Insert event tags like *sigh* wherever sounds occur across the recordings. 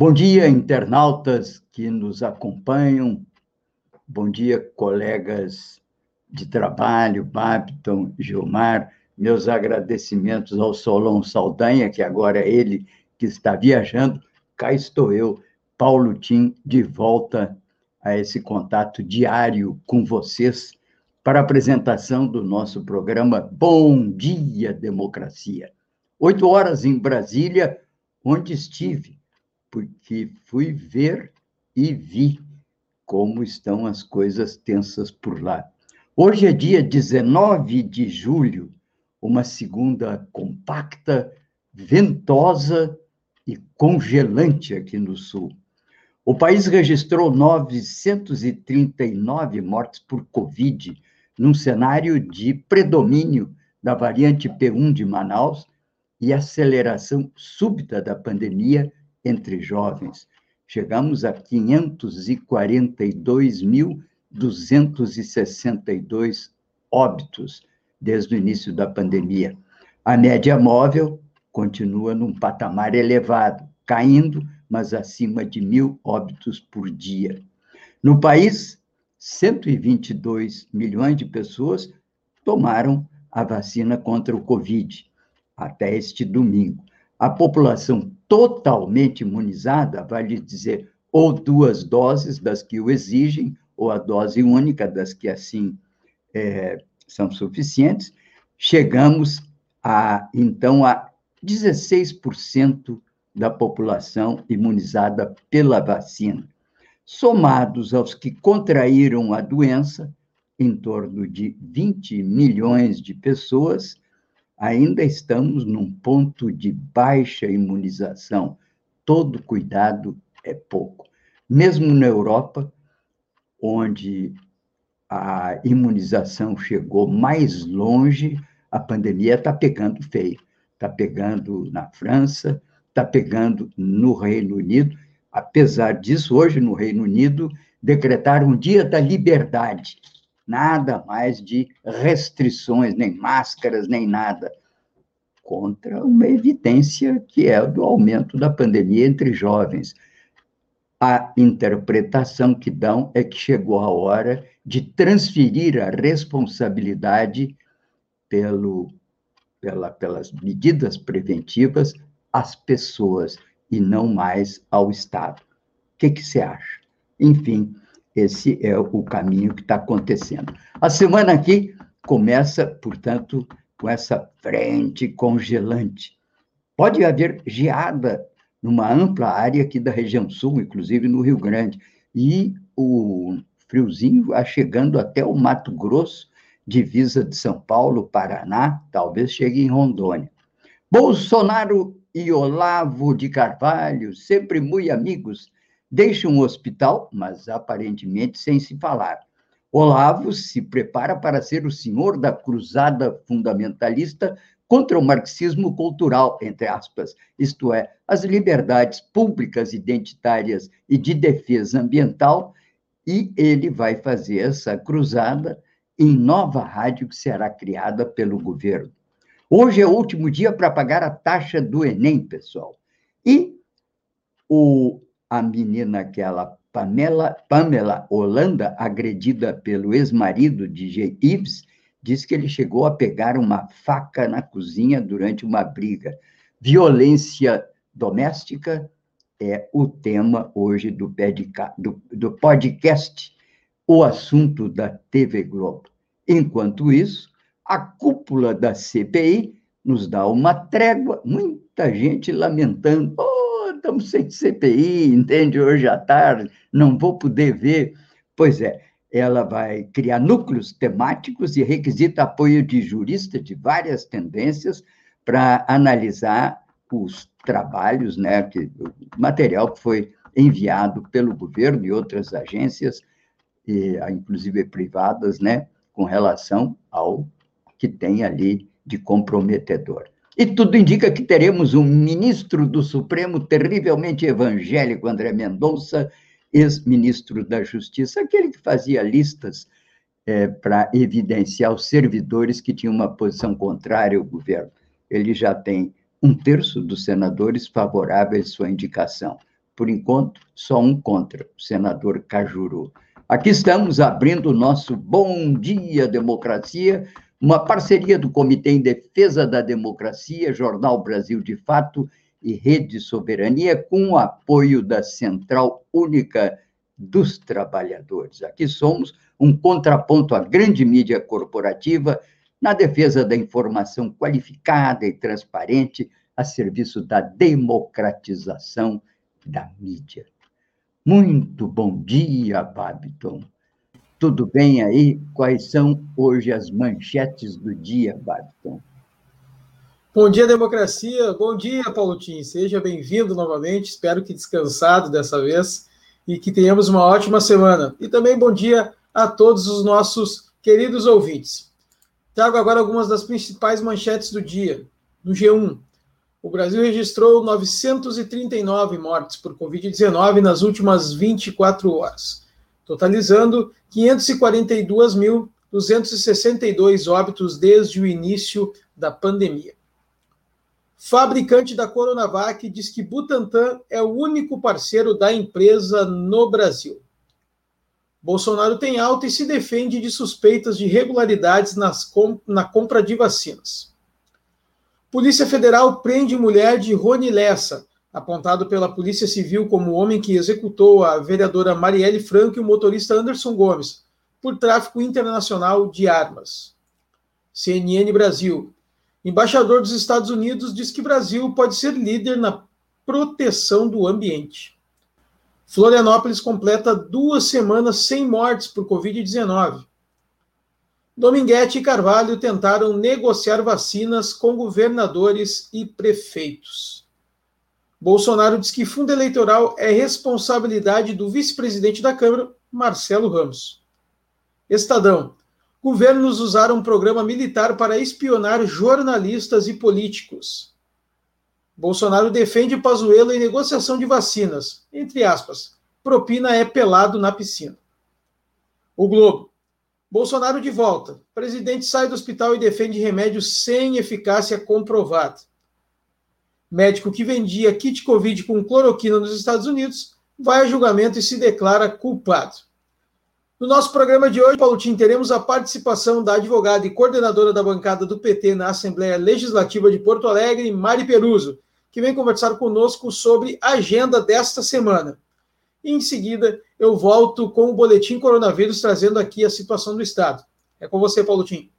Bom dia, internautas que nos acompanham. Bom dia, colegas de trabalho, Babiton, Gilmar. Meus agradecimentos ao Solon Saldanha, que agora é ele que está viajando. Cá estou eu, Paulo Tim, de volta a esse contato diário com vocês para a apresentação do nosso programa Bom Dia Democracia. Oito horas em Brasília, onde estive porque fui ver e vi como estão as coisas tensas por lá. Hoje é dia 19 de julho, uma segunda compacta, ventosa e congelante aqui no sul. O país registrou 939 mortes por Covid, num cenário de predomínio da variante P1 de Manaus e aceleração súbita da pandemia entre jovens. Chegamos a 542.262 óbitos desde o início da pandemia. A média móvel continua num patamar elevado, caindo, mas acima de mil óbitos por dia. No país, 122 milhões de pessoas tomaram a vacina contra o Covid até este domingo. A população totalmente imunizada, vale dizer, ou duas doses das que o exigem, ou a dose única das que assim é, são suficientes, chegamos a, então, a 16% da população imunizada pela vacina. Somados aos que contraíram a doença, em torno de 20 milhões de pessoas, ainda estamos num ponto de baixa imunização. Todo cuidado é pouco. Mesmo na Europa, onde a imunização chegou mais longe, a pandemia está pegando feio. Está pegando na França, está pegando no Reino Unido. Apesar disso, hoje no Reino Unido, decretaram um dia da liberdade nada mais de restrições, nem máscaras, nem nada, contra uma evidência que é do aumento da pandemia entre jovens. A interpretação que dão é que chegou a hora de transferir a responsabilidade pelo, pela, pelas medidas preventivas às pessoas e não mais ao Estado. O que, que você acha? Enfim, esse é o caminho que está acontecendo. A semana aqui começa, portanto, com essa frente congelante. Pode haver geada numa ampla área aqui da região sul, inclusive no Rio Grande, e o friozinho vai chegando até o Mato Grosso, divisa de São Paulo, Paraná, talvez chegue em Rondônia. Bolsonaro e Olavo de Carvalho, sempre muito amigos, deixam o hospital, mas aparentemente sem se falar. Olavo se prepara para ser o senhor da cruzada fundamentalista contra o marxismo cultural, entre aspas, isto é, as liberdades públicas identitárias e de defesa ambiental, e ele vai fazer essa cruzada em nova rádio que será criada pelo governo. Hoje é o último dia para pagar a taxa do Enem, pessoal. E o a menina aquela Pamela, Pamela Holanda, agredida pelo ex-marido de G. Ives, diz que ele chegou a pegar uma faca na cozinha durante uma briga. Violência doméstica é o tema hoje do, do, podcast, o assunto da TV Globo. Enquanto isso, a cúpula da CPI nos dá uma trégua, muita gente lamentando. Oh, estamos sem CPI, entende? Hoje à tarde, não vou poder ver. Pois é, ela vai criar núcleos temáticos e requisita apoio de juristas de várias tendências para analisar os trabalhos, né, que, o material que foi enviado pelo governo e outras agências, e, inclusive privadas, né, com relação ao que tem ali de comprometedor. E tudo indica que teremos um ministro do Supremo terrivelmente evangélico, André Mendonça, ex-ministro da Justiça, aquele que fazia listas é, para evidenciar os servidores que tinham uma posição contrária ao governo. Ele já tem um terço dos senadores favoráveis à sua indicação. Por enquanto, só um contra, o senador Cajuru. Aqui estamos abrindo o nosso Bom Dia Democracia, uma parceria do Comitê em Defesa da Democracia, Jornal Brasil de Fato e Rede Soberania, com o apoio da Central Única dos Trabalhadores. Aqui somos um contraponto à grande mídia corporativa na defesa da informação qualificada e transparente a serviço da democratização da mídia. Muito bom dia, Babiton. Tudo bem aí? Quais são hoje as manchetes do dia, Babiton? Bom dia, democracia. Bom dia, Paulo Tim. Seja bem-vindo novamente. Espero que descansado dessa vez e que tenhamos uma ótima semana. E também bom dia a todos os nossos queridos ouvintes. Trago agora algumas das principais manchetes do dia. No G1, o Brasil registrou 939 mortes por Covid-19 nas últimas 24 horas, totalizando 542.262 óbitos desde o início da pandemia. Fabricante da Coronavac diz que Butantan é o único parceiro da empresa no Brasil. Bolsonaro tem alta e se defende de suspeitas de irregularidades nas na compra de vacinas. Polícia Federal prende mulher de Rony Lessa, apontado pela Polícia Civil como o homem que executou a vereadora Marielle Franco e o motorista Anderson Gomes, por tráfico internacional de armas. CNN Brasil. Embaixador dos Estados Unidos diz que Brasil pode ser líder na proteção do ambiente. Florianópolis completa duas semanas sem mortes por Covid-19. Dominguete e Carvalho tentaram negociar vacinas com governadores e prefeitos. Bolsonaro diz que fundo eleitoral é responsabilidade do vice-presidente da Câmara, Marcelo Ramos. Estadão. Governos usaram um programa militar para espionar jornalistas e políticos. Bolsonaro defende Pazuello em negociação de vacinas. Entre aspas, propina é pelado na piscina. O Globo. Bolsonaro de volta. Presidente sai do hospital e defende remédio sem eficácia comprovada. Médico que vendia kit Covid com cloroquina nos Estados Unidos vai a julgamento e se declara culpado. No nosso programa de hoje, Paulo Tim, teremos a participação da advogada e coordenadora da bancada do PT na Assembleia Legislativa de Porto Alegre, Mari Peruso, que vem conversar conosco sobre a agenda desta semana. Em seguida, eu volto com o boletim coronavírus, trazendo aqui a situação do Estado. É com você, Paulo Tim.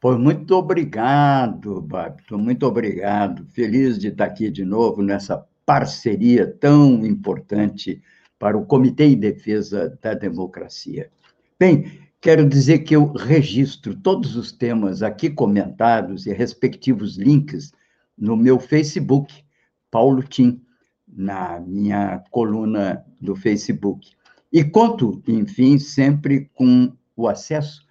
Pois muito obrigado, Babito, muito obrigado. Feliz de estar aqui de novo nessa parceria tão importante para o Comitê em Defesa da Democracia. Bem, quero dizer que eu registro todos os temas aqui comentados e respectivos links no meu Facebook, Paulo Tim na minha coluna do Facebook. E conto, enfim, sempre com o acesso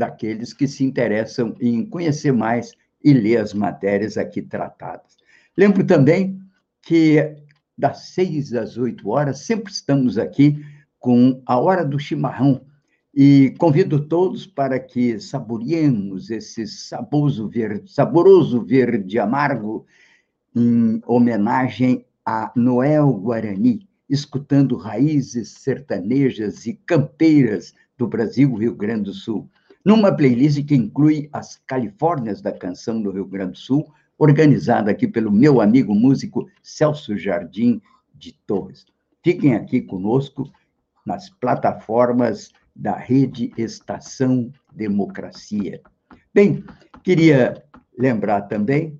daqueles que se interessam em conhecer mais e ler as matérias aqui tratadas. Lembro também que das seis às oito horas sempre estamos aqui com a hora do chimarrão e convido todos para que saboreemos esse saboroso verde, saboroso verde amargo em homenagem a Noel Guarani, escutando raízes sertanejas e campeiras do Brasil Rio Grande do Sul, numa playlist que inclui as Califórnias da Canção do Rio Grande do Sul, organizada aqui pelo meu amigo músico Celso Jardim de Torres. Fiquem aqui conosco nas plataformas da rede Estação Democracia. Bem, queria lembrar também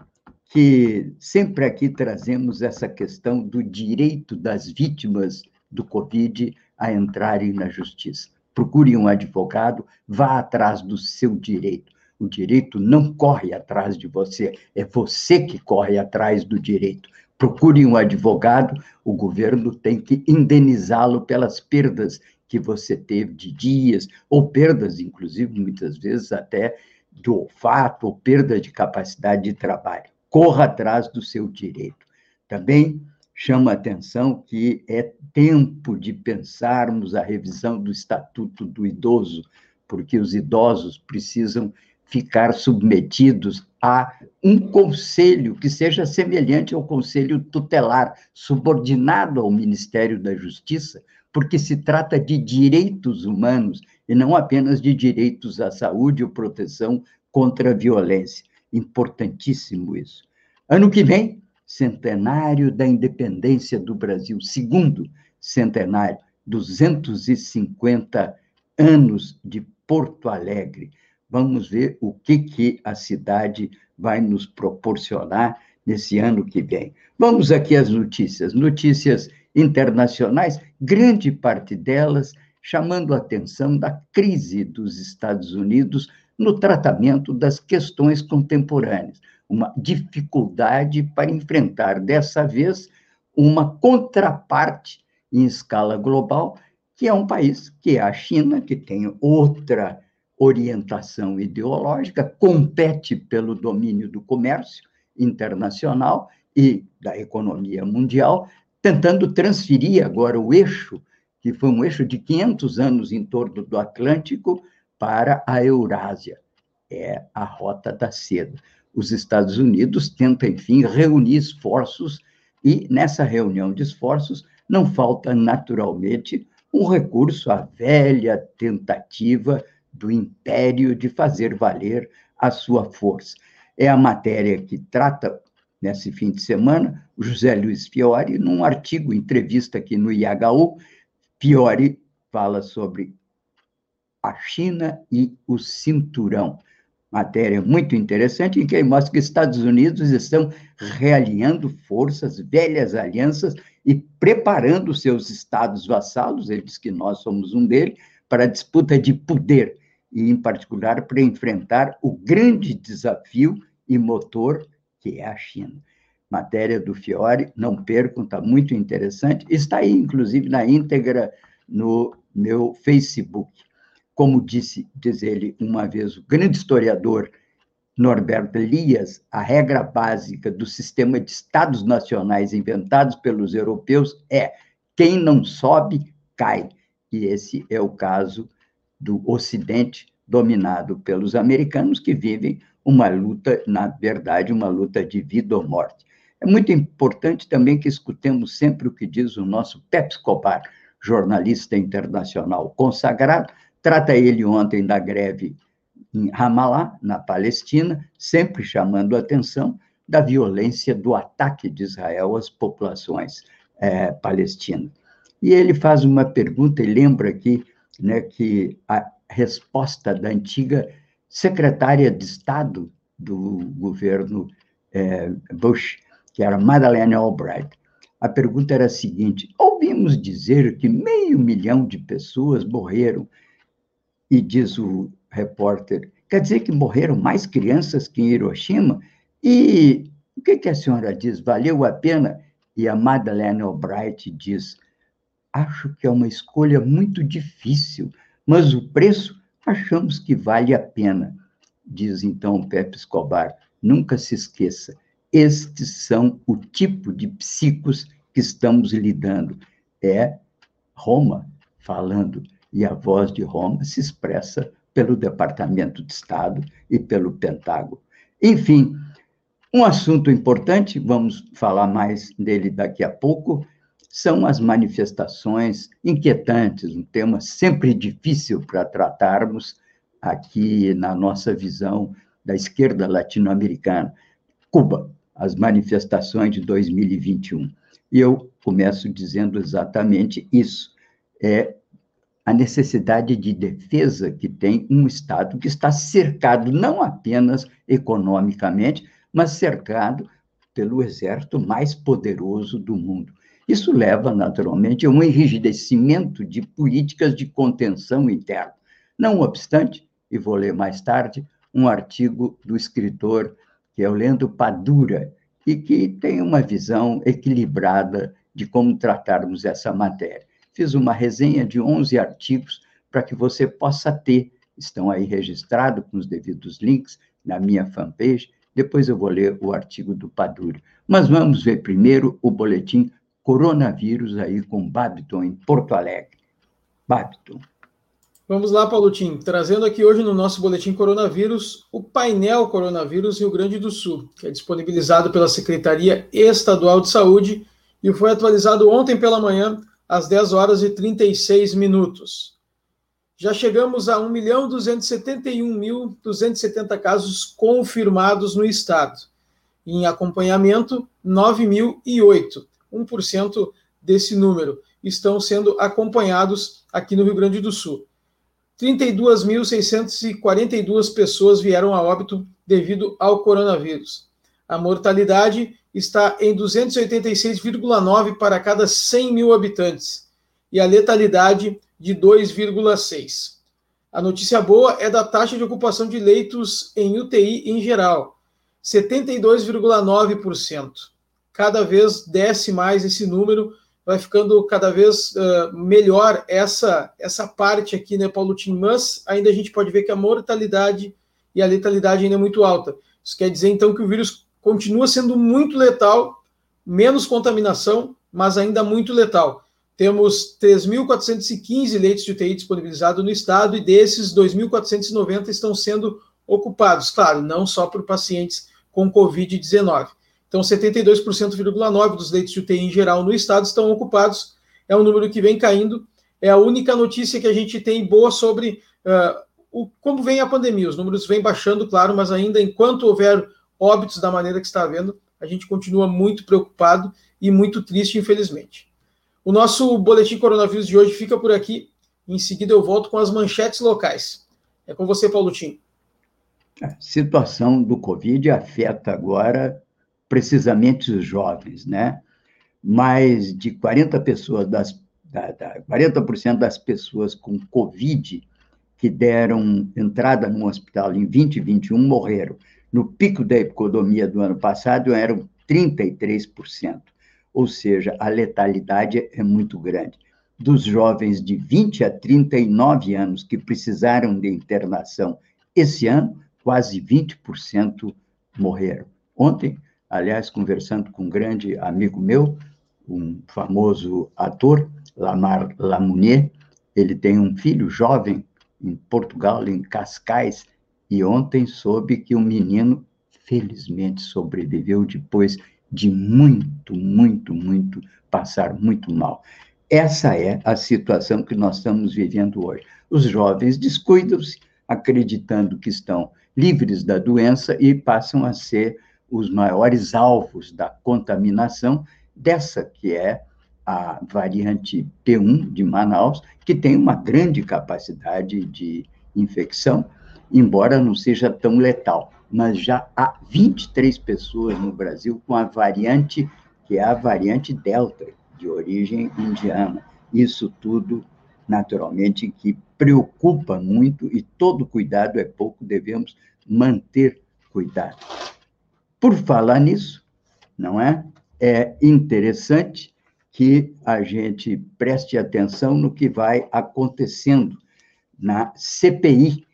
que sempre aqui trazemos essa questão do direito das vítimas do Covid a entrarem na justiça. Procure um advogado, vá atrás do seu direito. O direito não corre atrás de você, é você que corre atrás do direito. Procure um advogado, o governo tem que indenizá-lo pelas perdas que você teve de dias, ou perdas, inclusive, muitas vezes até do olfato, ou perda de capacidade de trabalho. Corra atrás do seu direito. Também chama a atenção que é tempo de pensarmos a revisão do Estatuto do Idoso, porque os idosos precisam ficar submetidos a um conselho que seja semelhante ao conselho tutelar, subordinado ao Ministério da Justiça, porque se trata de direitos humanos e não apenas de direitos à saúde ou proteção contra a violência. Importantíssimo isso. Ano que vem, centenário da independência do Brasil, segundo centenário, 250 anos de Porto Alegre. Vamos ver o que, que a cidade vai nos proporcionar nesse ano que vem. Vamos aqui às notícias. Notícias internacionais, grande parte delas chamando a atenção da crise dos Estados Unidos no tratamento das questões contemporâneas, uma dificuldade para enfrentar dessa vez uma contraparte em escala global, que é um país que é a China, que tem outra orientação ideológica, compete pelo domínio do comércio internacional e da economia mundial, tentando transferir agora o eixo, que foi um eixo de 500 anos em torno do Atlântico, para a Eurásia. É a rota da seda. Os Estados Unidos tentam, enfim, reunir esforços, e nessa reunião de esforços não falta, naturalmente, um recurso à velha tentativa do império de fazer valer a sua força. É a matéria que trata, nesse fim de semana, José Luiz Fiore, num artigo, entrevista aqui no IHU, Fiore fala sobre a China e o cinturão. Matéria muito interessante, em que mostra que Estados Unidos estão realinhando forças, velhas alianças e preparando seus estados vassalos, ele diz que nós somos um deles, para a disputa de poder e, em particular, para enfrentar o grande desafio e motor que é a China. Matéria do Fiore, não percam, está muito interessante. Está aí, inclusive, na íntegra no meu Facebook. Como disse, diz ele uma vez, o grande historiador Norberto Elias, a regra básica do sistema de estados nacionais inventados pelos europeus é quem não sobe, cai. E esse é o caso do Ocidente, dominado pelos americanos, que vivem uma luta, na verdade, uma luta de vida ou morte. É muito importante também que escutemos sempre o que diz o nosso Pep Escobar, jornalista internacional consagrado. Trata ele ontem da greve em Ramallah, na Palestina, sempre chamando a atenção da violência do ataque de Israel às populações é, palestinas. E ele faz uma pergunta e lembra aqui né, que a resposta da antiga secretária de Estado do governo é, Bush, que era Madeleine Albright, a pergunta era a seguinte: ouvimos dizer que meio milhão de pessoas morreram, e diz o repórter, quer dizer que morreram mais crianças que em Hiroshima? E o que, que a senhora diz? Valeu a pena? E a Madeleine Albright diz: Acho que é uma escolha muito difícil, mas o preço achamos que vale a pena. Diz então Pepe Escobar: Nunca se esqueça, estes são o tipo de psicos que estamos lidando. É Roma falando, e a voz de Roma se expressa pelo Departamento de Estado e pelo Pentágono. Enfim, um assunto importante, vamos falar mais dele daqui a pouco, são as manifestações inquietantes, um tema sempre difícil para tratarmos aqui na nossa visão da esquerda latino-americana. Cuba, as manifestações de 2021. E eu começo dizendo exatamente isso. É a necessidade de defesa que tem um Estado que está cercado não apenas economicamente, mas cercado pelo exército mais poderoso do mundo. Isso leva, naturalmente, a um enrijecimento de políticas de contenção interna. Não obstante, e vou ler mais tarde, um artigo do escritor que é o Leandro Padura, e que tem uma visão equilibrada de como tratarmos essa matéria. Fiz uma resenha de 11 artigos para que você possa ter, estão aí registrados com os devidos links na minha fanpage, depois eu vou ler o artigo do Padura. Mas vamos ver primeiro o boletim Coronavírus aí com Babiton em Porto Alegre. Babiton. Vamos lá, Paulotinho, trazendo aqui hoje no nosso boletim coronavírus o painel Coronavírus Rio Grande do Sul, que é disponibilizado pela Secretaria Estadual de Saúde e foi atualizado ontem pela manhã, às 10 horas e 36 minutos. Já chegamos a 1.271.270 casos confirmados no estado. Em acompanhamento, 9.008, 1% desse número, estão sendo acompanhados aqui no Rio Grande do Sul. 32.642 pessoas vieram a óbito devido ao coronavírus. A mortalidade está em 286,9 para cada 100 mil habitantes e a letalidade de 2,6. A notícia boa é da taxa de ocupação de leitos em UTI em geral, 72,9%. Cada vez desce mais esse número vai ficando cada vez uh, melhor essa essa parte aqui, né, Paulo Tim? Mas ainda a gente pode ver que a mortalidade e a letalidade ainda é muito alta. Isso quer dizer, então, que o vírus continua sendo muito letal, menos contaminação, mas ainda muito letal. Temos 3.415 leitos de UTI disponibilizados no estado e desses, 2.490 estão sendo ocupados. Claro, não só por pacientes com Covid-19. Então, 72,9% dos leitos de UTI em geral no estado estão ocupados. É um número que vem caindo. É a única notícia que a gente tem boa sobre uh, o, como vem a pandemia. Os números vêm baixando, claro, mas ainda enquanto houver óbitos da maneira que está havendo, a gente continua muito preocupado e muito triste, infelizmente. O nosso boletim coronavírus de hoje fica por aqui. Em seguida, eu volto com as manchetes locais. É com você, Paulo Tim. A situação do Covid afeta agora precisamente os jovens, né? Mais de 40 pessoas das da, da, 40% das pessoas com Covid que deram entrada no hospital em 2021 morreram. No pico da economia do ano passado eram 33%, ou seja, a letalidade é muito grande. Dos jovens de 20 a 39 anos que precisaram de internação esse ano, quase 20% morreram. Ontem, aliás, conversando com um grande amigo meu, um famoso ator, Lamar Lamounier, ele tem um filho jovem em Portugal, em Cascais, e ontem soube que o menino, felizmente, sobreviveu depois de muito, muito, muito passar muito mal. Essa é a situação que nós estamos vivendo hoje. Os jovens descuidam-se, acreditando que estão livres da doença e passam a ser os maiores alvos da contaminação dessa que é a variante P1 de Manaus, que tem uma grande capacidade de infecção, embora não seja tão letal. Mas já há 23 pessoas no Brasil com a variante, que é a variante Delta, de origem indiana. Isso tudo, naturalmente, que preocupa muito e todo cuidado é pouco, devemos manter cuidado. Por falar nisso, não é? É interessante que a gente preste atenção no que vai acontecendo na CPI,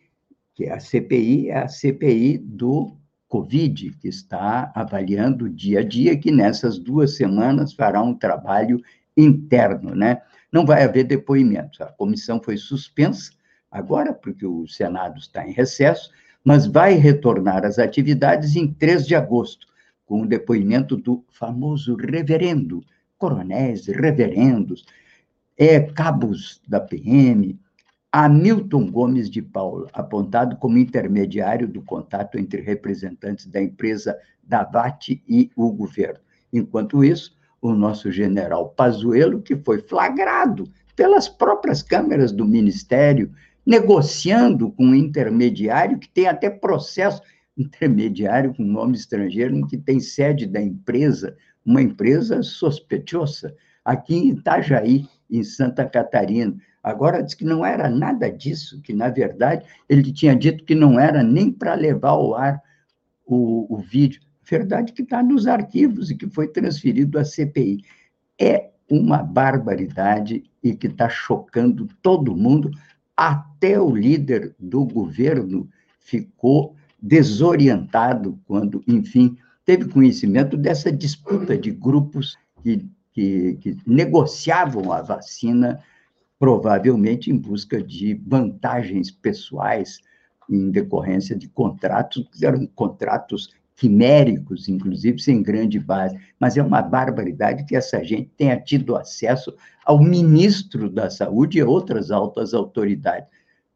que a CPI é a CPI do Covid, que está avaliando dia a dia, que nessas duas semanas fará um trabalho interno, né? Não vai haver depoimentos. A comissão foi suspensa agora, porque o Senado está em recesso, mas vai retornar às atividades em 3 de agosto, com o depoimento do famoso reverendo, coronéis, reverendos, é, cabos da PM, Hamilton Gomes de Paula, apontado como intermediário do contato entre representantes da empresa Davat e o governo. Enquanto isso, o nosso general Pazuello, que foi flagrado pelas próprias câmeras do Ministério negociando com um intermediário que tem até processo *laughs* intermediário com nome estrangeiro, que tem sede da empresa, uma empresa sospeitosa, aqui em Itajaí, em Santa Catarina. Agora diz que não era nada disso, que, na verdade, ele tinha dito que não era nem para levar ao ar o, o vídeo. Verdade que está nos arquivos e que foi transferido à CPI. É uma barbaridade e que está chocando todo mundo. Até o líder do governo ficou desorientado quando, enfim, teve conhecimento dessa disputa de grupos que, que, que negociavam a vacina, provavelmente em busca de vantagens pessoais em decorrência de contratos, que eram contratos quiméricos, inclusive sem grande base, mas é uma barbaridade que essa gente tenha tido acesso ao ministro da Saúde e outras altas autoridades.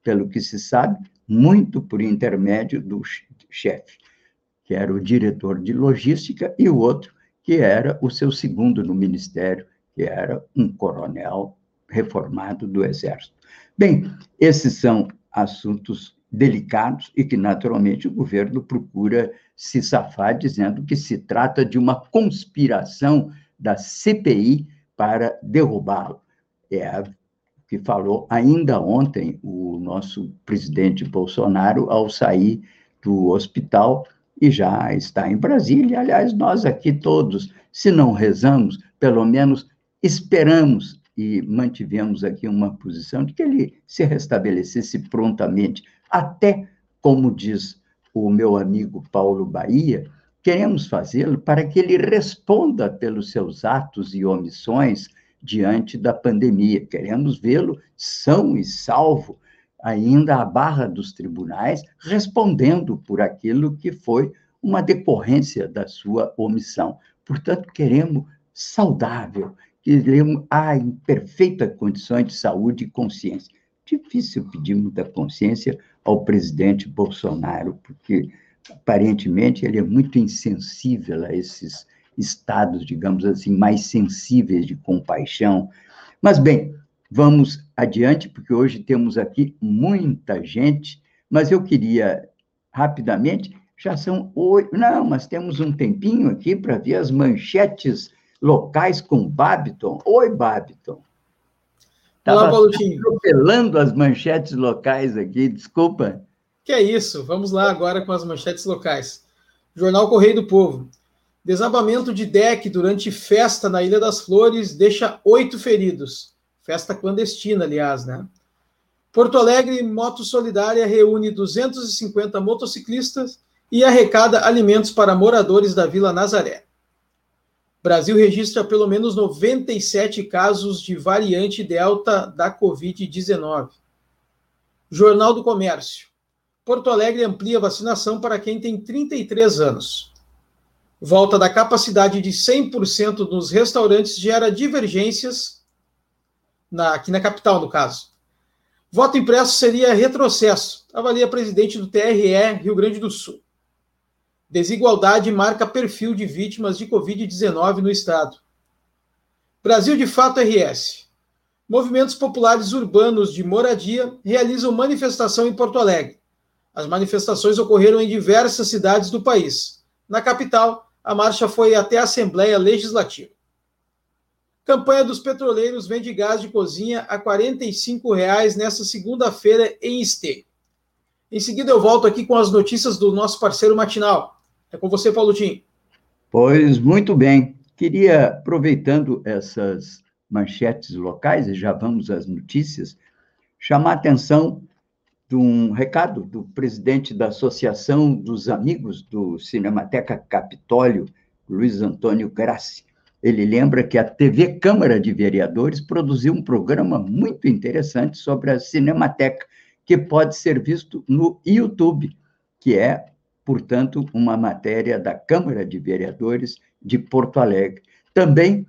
Pelo que se sabe, muito por intermédio do chefe, que era o diretor de logística, e o outro, que era o seu segundo no ministério, que era um coronel reformado do Exército. Bem, esses são assuntos delicados e que, naturalmente, o governo procura se safar, dizendo que se trata de uma conspiração da CPI para derrubá-lo. É o que falou ainda ontem o nosso presidente Bolsonaro ao sair do hospital e já está em Brasília. Aliás, nós aqui todos, se não rezamos, pelo menos esperamos e mantivemos aqui uma posição de que ele se restabelecesse prontamente até, como diz o meu amigo Paulo Bahia, queremos fazê-lo para que ele responda pelos seus atos e omissões diante da pandemia. Queremos vê-lo são e salvo, ainda à barra dos tribunais, respondendo por aquilo que foi uma decorrência da sua omissão. Portanto, queremos saudável, queremos ah, em perfeita condições de saúde e consciência. Difícil pedir muita consciência ao presidente Bolsonaro, porque aparentemente ele é muito insensível a esses estados, digamos assim, mais sensíveis de compaixão. Mas, bem, vamos adiante, porque hoje temos aqui muita gente, mas eu queria, rapidamente, já são oito, não, mas temos um tempinho aqui para ver as manchetes locais com Babiton. Oi, Babiton. Estava atropelando as manchetes locais aqui, desculpa. Que é isso, vamos lá agora com as manchetes locais. Jornal Correio do Povo. Desabamento de deck durante festa na Ilha das Flores deixa oito feridos. Festa clandestina, aliás, né? Porto Alegre, Moto Solidária reúne 250 motociclistas e arrecada alimentos para moradores da Vila Nazaré. Brasil registra pelo menos 97 casos de variante Delta da Covid-19. Jornal do Comércio. Porto Alegre amplia vacinação para quem tem 33 anos. Volta da capacidade de 100% nos restaurantes gera divergências, na, aqui na capital, no caso. Voto impresso seria retrocesso, avalia presidente do TRE Rio Grande do Sul. Desigualdade marca perfil de vítimas de Covid-19 no estado. Brasil de Fato RS. Movimentos populares urbanos de moradia realizam manifestação em Porto Alegre. As manifestações ocorreram em diversas cidades do país. Na capital, a marcha foi até a Assembleia Legislativa. Campanha dos petroleiros vende gás de cozinha a R$ 45,00 nesta segunda-feira em Esteio. Em seguida, eu volto aqui com as notícias do nosso parceiro matinal. É com você, Paulo Tim. Pois muito bem. Queria, aproveitando essas manchetes locais, e já vamos às notícias, chamar a atenção de um recado do presidente da Associação dos Amigos do Cinemateca Capitólio, Luiz Antônio Grassi. Ele lembra que a TV Câmara de Vereadores produziu um programa muito interessante sobre a Cinemateca, que pode ser visto no YouTube, que é portanto, uma matéria da Câmara de Vereadores de Porto Alegre. Também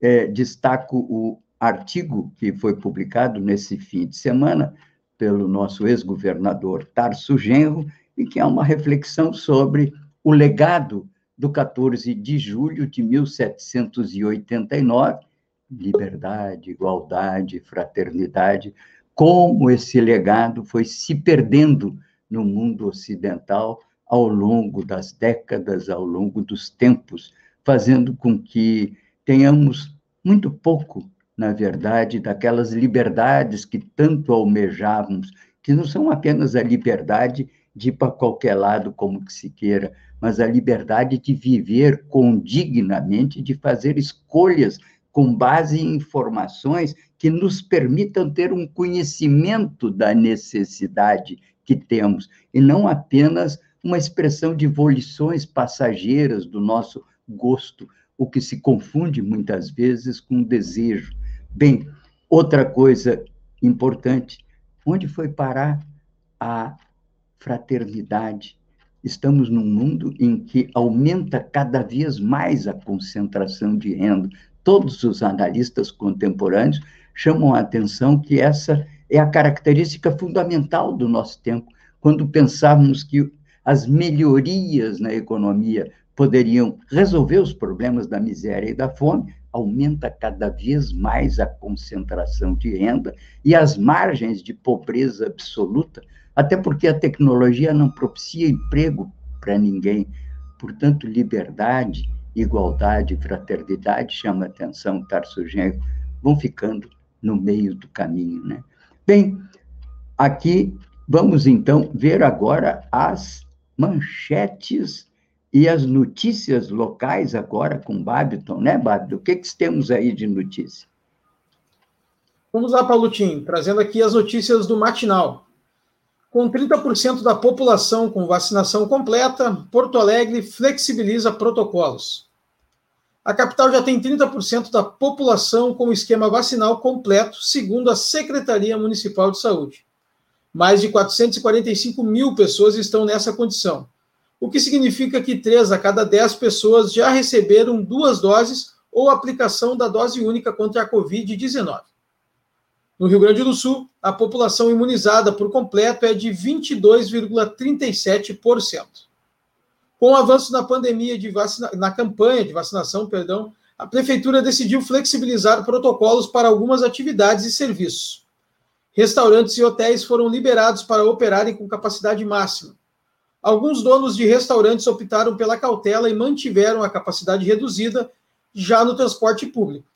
é, destaco o artigo que foi publicado nesse fim de semana pelo nosso ex-governador Tarso Genro, e que é uma reflexão sobre o legado do 14 de julho de 1789, liberdade, igualdade, fraternidade, como esse legado foi se perdendo no mundo ocidental ao longo das décadas, ao longo dos tempos, fazendo com que tenhamos muito pouco na verdade, daquelas liberdades que tanto almejávamos, que não são apenas a liberdade de ir para qualquer lado como que se queira, mas a liberdade de viver condignamente, de fazer escolhas com base em informações que nos permitam ter um conhecimento da necessidade que temos, e não apenas uma expressão de volições passageiras do nosso gosto, o que se confunde muitas vezes com desejo. Bem, outra coisa importante, onde foi parar a fraternidade? Estamos num mundo em que aumenta cada vez mais a concentração de renda. Todos os analistas contemporâneos chamam a atenção que essa é a característica fundamental do nosso tempo. Quando pensávamos que as melhorias na economia poderiam resolver os problemas da miséria e da fome, aumenta cada vez mais a concentração de renda e as margens de pobreza absoluta, até porque a tecnologia não propicia emprego para ninguém. Portanto, liberdade, igualdade, fraternidade, chama atenção, Tarso Genro, vão ficando no meio do caminho. Né? Bem, aqui vamos então ver agora as manchetes e as notícias locais agora com Babiton, né, Babiton? O que, que temos aí de notícia? Vamos lá, Paulutim, trazendo aqui as notícias do matinal. Com 30% da população com vacinação completa, Porto Alegre flexibiliza protocolos. A capital já tem 30% da população com esquema vacinal completo, segundo a Secretaria Municipal de Saúde. Mais de 445 mil pessoas estão nessa condição, o que significa que 3 a cada 10 pessoas já receberam duas doses ou aplicação da dose única contra a Covid-19. No Rio Grande do Sul, a população imunizada por completo é de 22,37%. Com o avanço na pandemia de vacina... na campanha de vacinação, perdão, a prefeitura decidiu flexibilizar protocolos para algumas atividades e serviços. Restaurantes e hotéis foram liberados para operarem com capacidade máxima. Alguns donos de restaurantes optaram pela cautela e mantiveram a capacidade reduzida já no transporte público.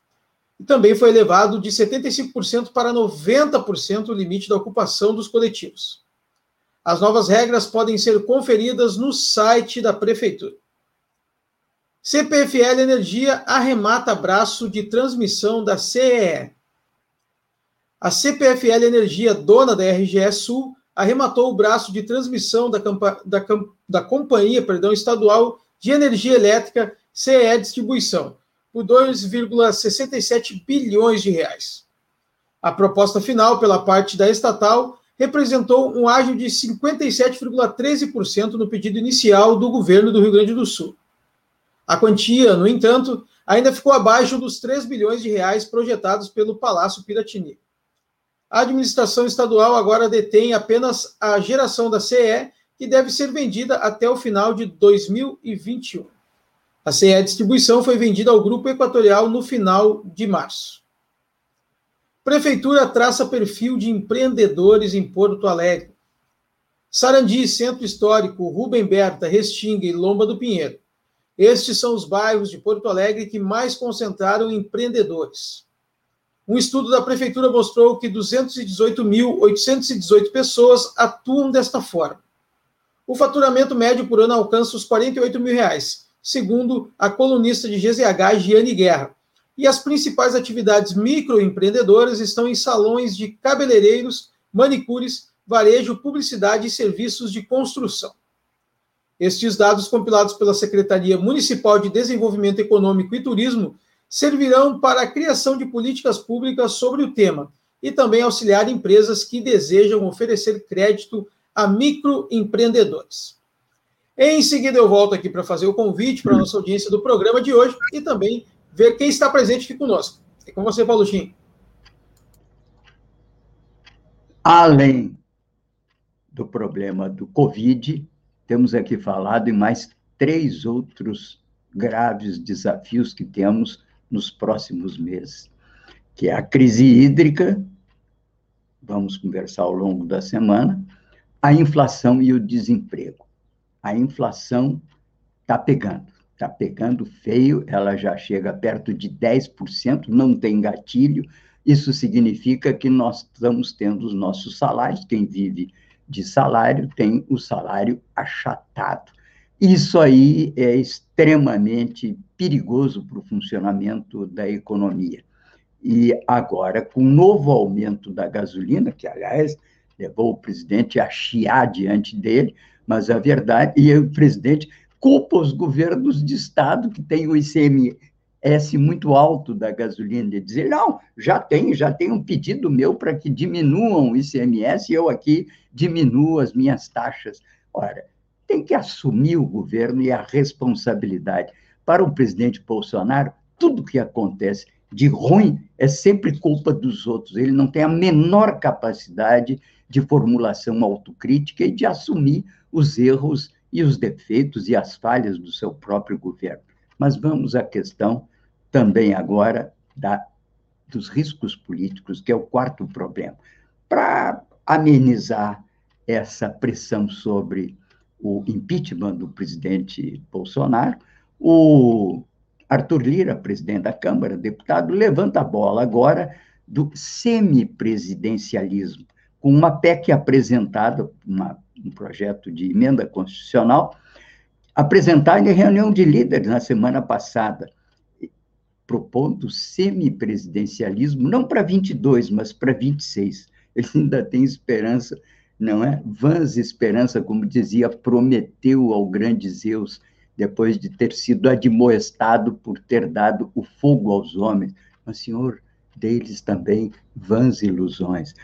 E também foi elevado de 75% para 90% o limite da ocupação dos coletivos. As novas regras podem ser conferidas no site da Prefeitura. CPFL Energia arremata braço de transmissão da CEE. A CPFL Energia, dona da RGE Sul, arrematou o braço de transmissão da, da, da Companhia perdão, Estadual de Energia Elétrica CE Distribuição, por 2,67 bilhões de reais. A proposta final pela parte da estatal representou um ágio de 57,13% no pedido inicial do governo do Rio Grande do Sul. A quantia, no entanto, ainda ficou abaixo dos 3 bilhões de reais projetados pelo Palácio Piratini. A administração estadual agora detém apenas a geração da CE, que deve ser vendida até o final de 2021. A CE Distribuição foi vendida ao Grupo Equatorial no final de março. Prefeitura traça perfil de empreendedores em Porto Alegre. Sarandi, Centro Histórico, Rubem Berta, Restinga e Lomba do Pinheiro. Estes são os bairros de Porto Alegre que mais concentraram empreendedores. Um estudo da prefeitura mostrou que 218.818 pessoas atuam desta forma. O faturamento médio por ano alcança os 48 mil reais, segundo a colunista de GZH, Giane Guerra. E as principais atividades microempreendedoras estão em salões de cabeleireiros, manicures, varejo, publicidade e serviços de construção. Estes dados compilados pela Secretaria Municipal de Desenvolvimento Econômico e Turismo servirão para a criação de políticas públicas sobre o tema e também auxiliar empresas que desejam oferecer crédito a microempreendedores. Em seguida, eu volto aqui para fazer o convite para a nossa audiência do programa de hoje e também ver quem está presente aqui conosco. É com você, Paulo Chim. Além do problema do Covid, temos aqui falado em mais três outros graves desafios que temos nos próximos meses, que é a crise hídrica, vamos conversar ao longo da semana, a inflação e o desemprego. A inflação está pegando, está pegando feio, ela já chega perto de 10%, não tem gatilho. Isso significa que nós estamos tendo os nossos salários, quem vive de salário tem o salário achatado. Isso aí é extremamente perigoso para o funcionamento da economia. E agora, com o novo aumento da gasolina, que, aliás, levou o presidente a chiar diante dele, mas a verdade, e o presidente culpa os governos de Estado que têm o ICMS muito alto da gasolina, de dizer, não, já tem, já tem um pedido meu para que diminuam o ICMS e eu aqui diminuo as minhas taxas. Ora, tem que assumir o governo e a responsabilidade. Para o presidente Bolsonaro, tudo que acontece de ruim é sempre culpa dos outros. Ele não tem a menor capacidade de formulação autocrítica e de assumir os erros e os defeitos e as falhas do seu próprio governo. Mas vamos à questão também agora da, dos riscos políticos, que é o quarto problema. Para amenizar essa pressão sobre o impeachment do presidente Bolsonaro, o Arthur Lira, presidente da Câmara, deputado, levanta a bola agora do semipresidencialismo, com uma PEC apresentada, uma, um projeto de emenda constitucional, apresentada em reunião de líderes na semana passada, propondo semipresidencialismo, não para 22, mas para 26. Ele ainda tem esperança, não é? Vãs esperança, como dizia, prometeu ao grande Zeus depois de ter sido admoestado por ter dado o fogo aos homens. Mas, Senhor, deles também vãs ilusões.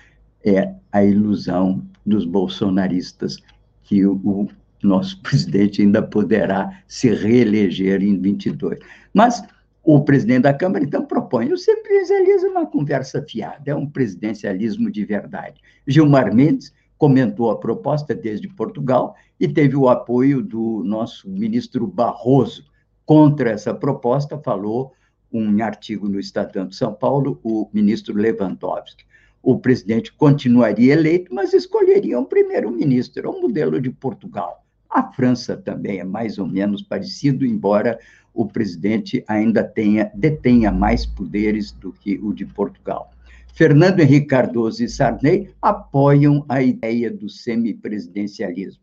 É a ilusão dos bolsonaristas que o, nosso *laughs* presidente ainda poderá se reeleger em 22. Mas o presidente da Câmara, então, propõe o presidencialismo uma conversa fiada, é um presidencialismo de verdade. Gilmar Mendes comentou a proposta desde Portugal e teve o apoio do nosso ministro Barroso. Contra essa proposta, falou um artigo no Estadão de São Paulo, o ministro Lewandowski. O presidente continuaria eleito, mas escolheria um primeiro-ministro, um modelo de Portugal. A França também é mais ou menos parecido, embora o presidente ainda tenha, detenha mais poderes do que o de Portugal. Fernando Henrique Cardoso e Sarney apoiam a ideia do semipresidencialismo.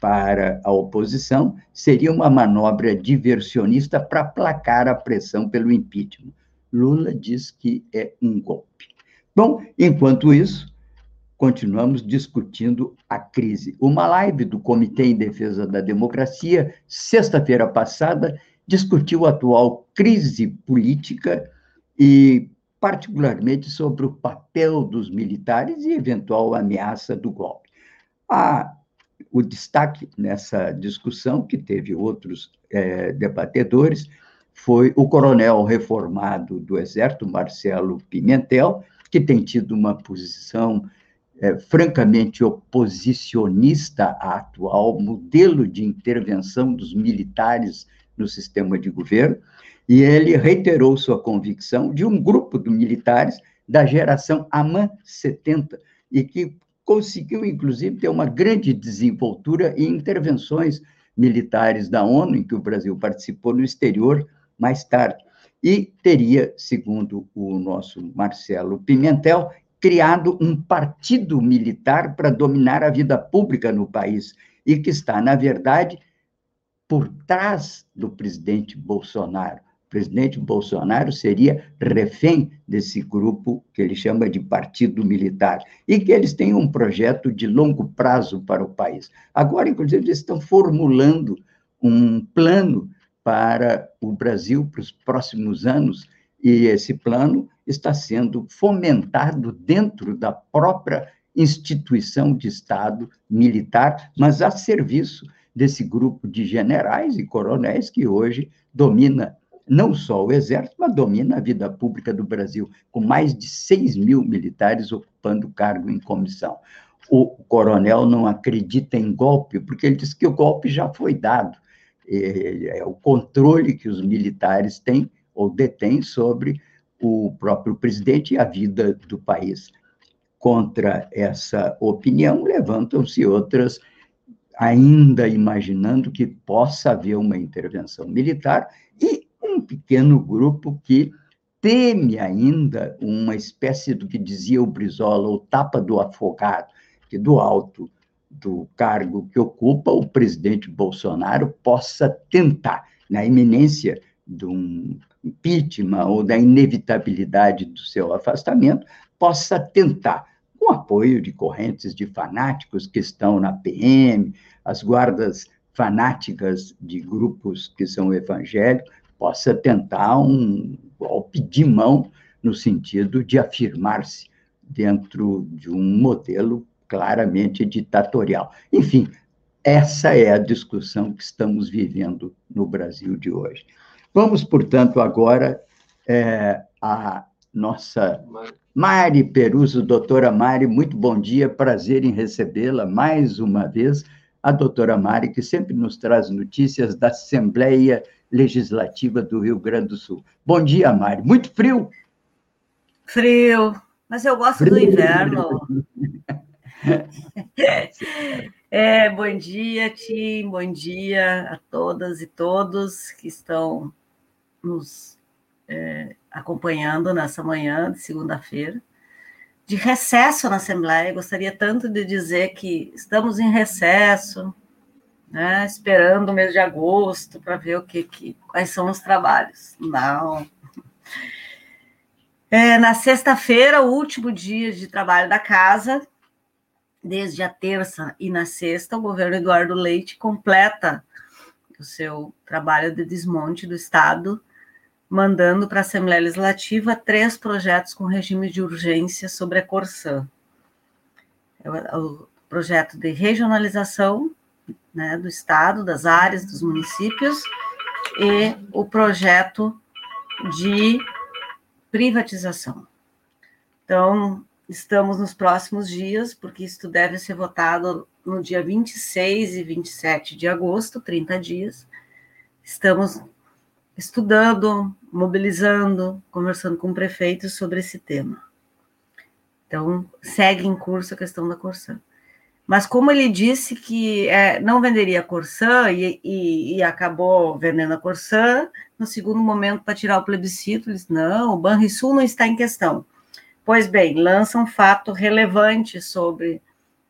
Para a oposição, seria uma manobra diversionista para aplacar a pressão pelo impeachment. Lula diz que é um golpe. Bom, enquanto isso, continuamos discutindo a crise. Uma live do Comitê em Defesa da Democracia, sexta-feira passada, discutiu a atual crise política e particularmente sobre o papel dos militares e eventual ameaça do golpe. A, o destaque nessa discussão, que teve outros é, debatedores, foi o coronel reformado do Exército, Marcelo Pimentel, que tem tido uma posição é, francamente oposicionista à atual modelo de intervenção dos militares no sistema de governo, e ele reiterou sua convicção de um grupo de militares da geração AMAN 70, e que conseguiu, inclusive, ter uma grande desenvoltura em intervenções militares da ONU, em que o Brasil participou no exterior mais tarde. E teria, segundo o nosso Marcelo Pimentel, criado um partido militar para dominar a vida pública no país, e que está, na verdade, por trás do presidente Bolsonaro presidente Bolsonaro seria refém desse grupo que ele chama de partido militar, e que eles têm um projeto de longo prazo para o país. Agora, inclusive, eles estão formulando um plano para o Brasil para os próximos anos, e esse plano está sendo fomentado dentro da própria instituição de Estado militar, mas a serviço desse grupo de generais e coronéis que hoje domina não só o Exército, mas domina a vida pública do Brasil, com mais de 6 mil militares ocupando cargo em comissão. O coronel não acredita em golpe, porque ele diz que o golpe já foi dado. É, é o controle que os militares têm ou detêm sobre o próprio presidente e a vida do país. Contra essa opinião, levantam-se outras ainda imaginando que possa haver uma intervenção militar, e pequeno grupo que teme ainda uma espécie do que dizia o Brizola, o tapa do afogado, que do alto do cargo que ocupa, o presidente Bolsonaro possa tentar, na iminência de um impeachment ou da inevitabilidade do seu afastamento, possa tentar, com apoio de correntes de fanáticos que estão na PM, as guardas fanáticas de grupos que são evangélicos, possa tentar um golpe de mão no sentido de afirmar-se dentro de um modelo claramente ditatorial. Enfim, essa é a discussão que estamos vivendo no Brasil de hoje. Vamos, portanto, agora é, a nossa Mari Peruso, doutora Mari, muito bom dia, prazer em recebê-la mais uma vez. A doutora Mari, que sempre nos traz notícias da Assembleia Legislativa do Rio Grande do Sul. Bom dia, Mari. Muito frio? Frio, mas eu gosto frio. do inverno. *laughs* É, bom dia, Tim, bom dia a todas e todos que estão nos é, acompanhando nessa manhã de segunda-feira. De recesso na Assembleia, gostaria tanto de dizer que estamos em recesso, né, esperando o mês de agosto para ver o que, que, quais são os trabalhos. Não. É, na sexta-feira, o último dia de trabalho da casa, desde a terça e na sexta, o governo Eduardo Leite completa o seu trabalho de desmonte do Estado, mandando para a Assembleia Legislativa três projetos com regime de urgência sobre a Corsã. É o projeto de regionalização né, do Estado, das áreas, dos municípios, e o projeto de privatização. Então, estamos nos próximos dias, porque isso deve ser votado no dia 26 e 27 de agosto, 30 dias. Estamos estudando, mobilizando, conversando com prefeitos sobre esse tema. Então, segue em curso a questão da Corsã. Mas como ele disse que é, não venderia a Corsã e, e, e, acabou vendendo a Corsã, no segundo momento, para tirar o plebiscito, ele disse, não, o Banrisul não está em questão. Pois bem, lança um fato relevante sobre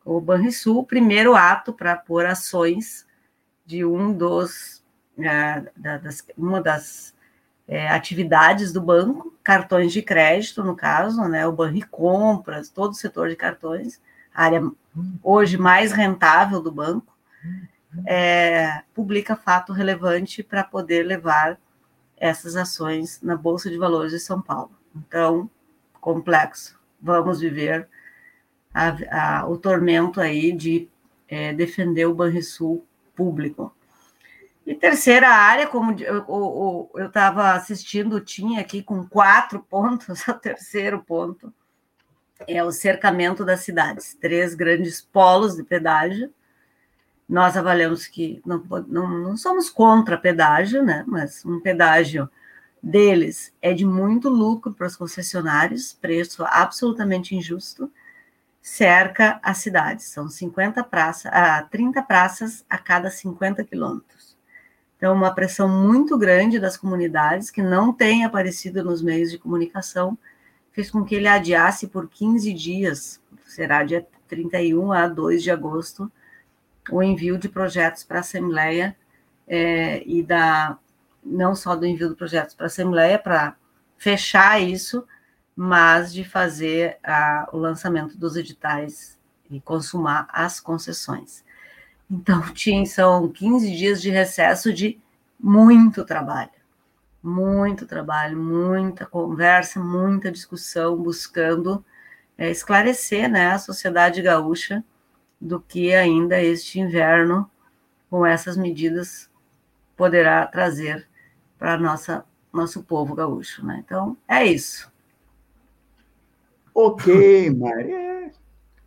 o Banrisul, primeiro ato para pôr ações de um dos, é, das, uma das é, atividades do banco, cartões de crédito, no caso, né, o Banri Compras, todo o setor de cartões, área hoje mais rentável do banco, é, publica fato relevante para poder levar essas ações na Bolsa de Valores de São Paulo. Então, complexo. Vamos viver a, a, o tormento aí de é, defender o Banrisul público. E terceira área, como eu estava assistindo, tinha aqui com quatro pontos, *laughs* o terceiro ponto é o cercamento das cidades, três grandes polos de pedágio. Nós avaliamos que não, não, não somos contra pedágio, né? mas um pedágio deles é de muito lucro para os concessionários, preço absolutamente injusto, cerca as cidades. São 50 praças, ah, 30 praças a cada 50 quilômetros. Então, uma pressão muito grande das comunidades que não têm aparecido nos meios de comunicação fez com que ele adiasse por 15 dias, será dia 31 a 2 de agosto, o envio de projetos para a Assembleia é, e da não só do envio de projetos para a Assembleia, para fechar isso, mas de fazer a, o lançamento dos editais e consumar as concessões. Então, *laughs* Tim, são 15 dias de recesso de muito trabalho, muito trabalho, muita conversa, muita discussão, buscando é, esclarecer né, a sociedade gaúcha do que ainda este inverno, com essas medidas, poderá trazer para nossa nosso povo gaúcho, né? Então é isso. Ok, Maria.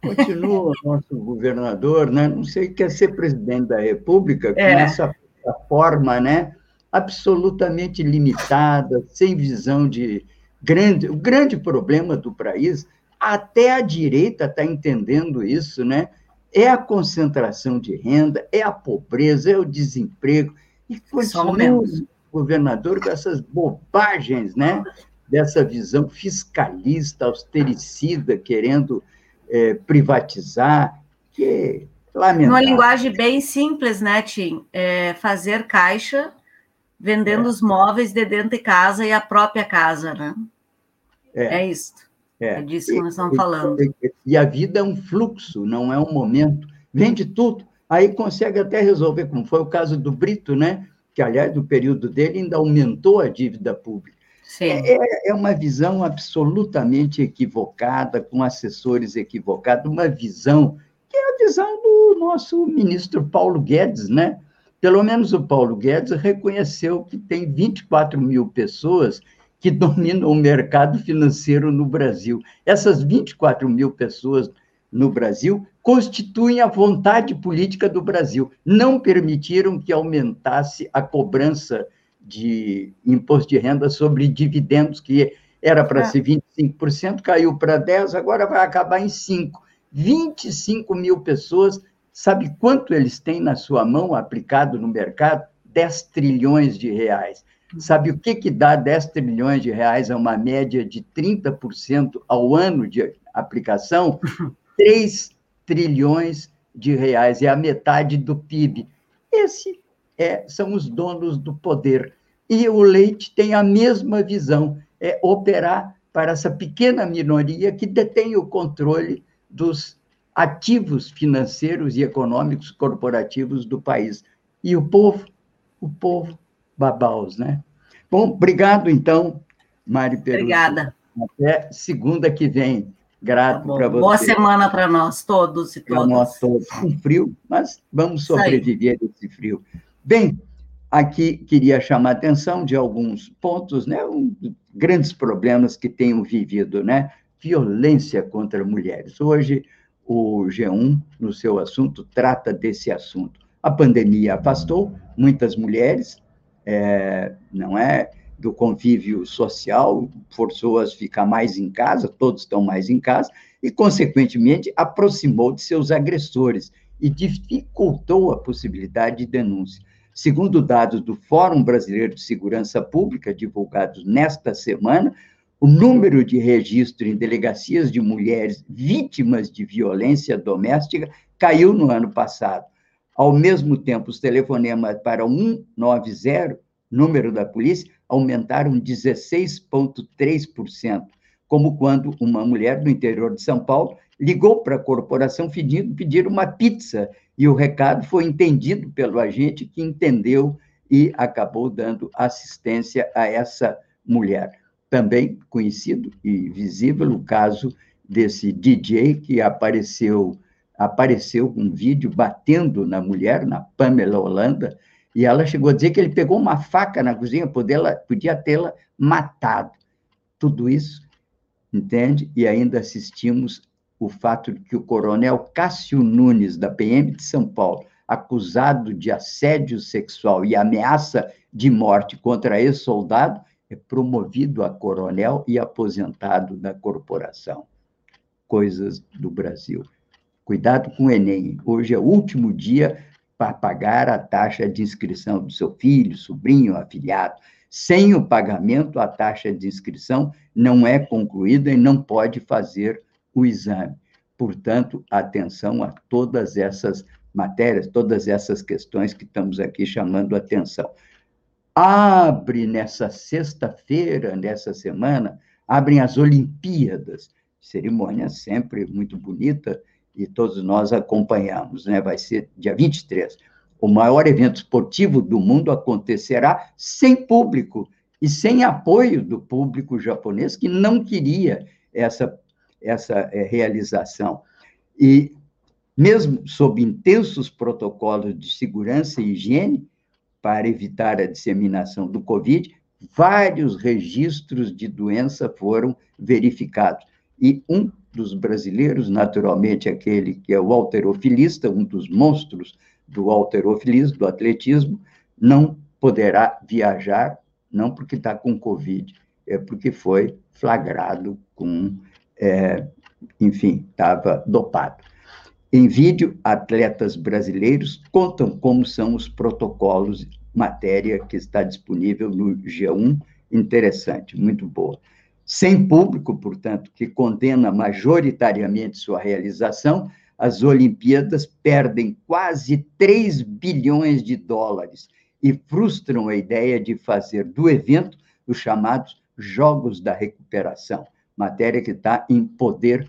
Continua nosso governador, né? Não sei quer ser presidente da República com é. essa forma, né? Absolutamente limitada, sem visão de grande. O grande problema do país, até a direita está entendendo isso, né? é a concentração de renda, é a pobreza, é o desemprego. E continua o governador com essas bobagens, né? Dessa visão fiscalista, austericida, querendo é, privatizar, que lamentável. Uma linguagem bem simples, né, Tim? É fazer caixa vendendo é. os móveis de dentro de casa e a própria casa, né? É, é isso. É. é disso que nós estamos falando. E, a vida é um fluxo, não é um momento. Vende tudo, aí consegue até resolver, como foi o caso do Brito, né? Que, aliás, do período dele ainda aumentou a dívida pública. É, é, é, uma visão absolutamente equivocada, com assessores equivocados, uma visão que é a visão do nosso ministro Paulo Guedes, né? Pelo menos o Paulo Guedes reconheceu que tem 24 mil pessoas que dominam o mercado financeiro no Brasil. Essas 24 mil pessoas no Brasil constituem a vontade política do Brasil. Não permitiram que aumentasse a cobrança de imposto de renda sobre dividendos, que era para é. ser 25%, caiu para 10%, agora vai acabar em 5%. 25 mil pessoas, sabe quanto eles têm na sua mão aplicado no mercado? 10 trilhões de reais. Sabe o que, que dá 10 trilhões de reais a uma média de 30% ao ano de aplicação? *laughs* 3 trilhões de reais, é a metade do PIB. Esse é, são os donos do poder. E o Leite tem a mesma visão, é operar para essa pequena minoria que detém o controle dos ativos financeiros e econômicos corporativos do país. E o povo, o povo babaus, né? Bom, obrigado então, Mari Perucci. Obrigada. Até segunda que vem. Grato tá para você. Boa semana para nós todos e todas. Para nós todos. Com frio, mas vamos sobreviver desse frio. Bem, aqui queria chamar a atenção de alguns pontos, né? Um, grandes problemas que tenho vivido, né? Violência contra mulheres. Hoje, o G1, no seu assunto, trata desse assunto. A pandemia afastou muitas mulheres, é, não é? Do convívio social, forçou-as a ficar mais em casa, todos estão mais em casa, e, consequentemente, aproximou de seus agressores e dificultou a possibilidade de denúncia. Segundo dados do Fórum Brasileiro de Segurança Pública, divulgados nesta semana, o número de registro em delegacias de mulheres vítimas de violência doméstica caiu no ano passado. Ao mesmo tempo, os telefonemas para 190, número da polícia, aumentaram 16,3%, como quando uma mulher do interior de São Paulo ligou para a corporação pedindo pedir uma pizza e o recado foi entendido pelo agente que entendeu e acabou dando assistência a essa mulher. Também conhecido e visível o caso desse DJ que apareceu apareceu um vídeo batendo na mulher, na Pamela Holanda, e ela chegou a dizer que ele pegou uma faca na cozinha, podia tê-la matado. Tudo isso, entende? E ainda assistimos o fato de que o coronel Cássio Nunes, da PM de São Paulo, acusado de assédio sexual e ameaça de morte contra esse soldado, é promovido a coronel e aposentado da corporação. Coisas do Brasil. Cuidado com o Enem. Hoje é o último dia para pagar a taxa de inscrição do seu filho, sobrinho, afiliado. Sem o pagamento, a taxa de inscrição não é concluída e não pode fazer o exame. Portanto, atenção a todas essas matérias, todas essas questões que estamos aqui chamando atenção. Abre nessa sexta-feira, nessa semana, abrem as Olimpíadas, cerimônia sempre muito bonita, e todos nós acompanhamos, né? Vai ser dia 23. O maior evento esportivo do mundo acontecerá sem público e sem apoio do público japonês, que não queria essa essa é, realização. E, mesmo sob intensos protocolos de segurança e higiene, para evitar a disseminação do Covid, vários registros de doença foram verificados. E um dos brasileiros, naturalmente aquele que é o alterofilista, um dos monstros do alterofilismo, do atletismo, não poderá viajar, não porque está com Covid, é porque foi flagrado com é, enfim, estava dopado. Em vídeo, atletas brasileiros contam como são os protocolos, matéria que está disponível no G1, interessante, muito boa. Sem público, portanto, que condena majoritariamente sua realização, as Olimpíadas perdem quase 3 bilhões de dólares e frustram a ideia de fazer do evento os chamados Jogos da Recuperação, matéria que está em poder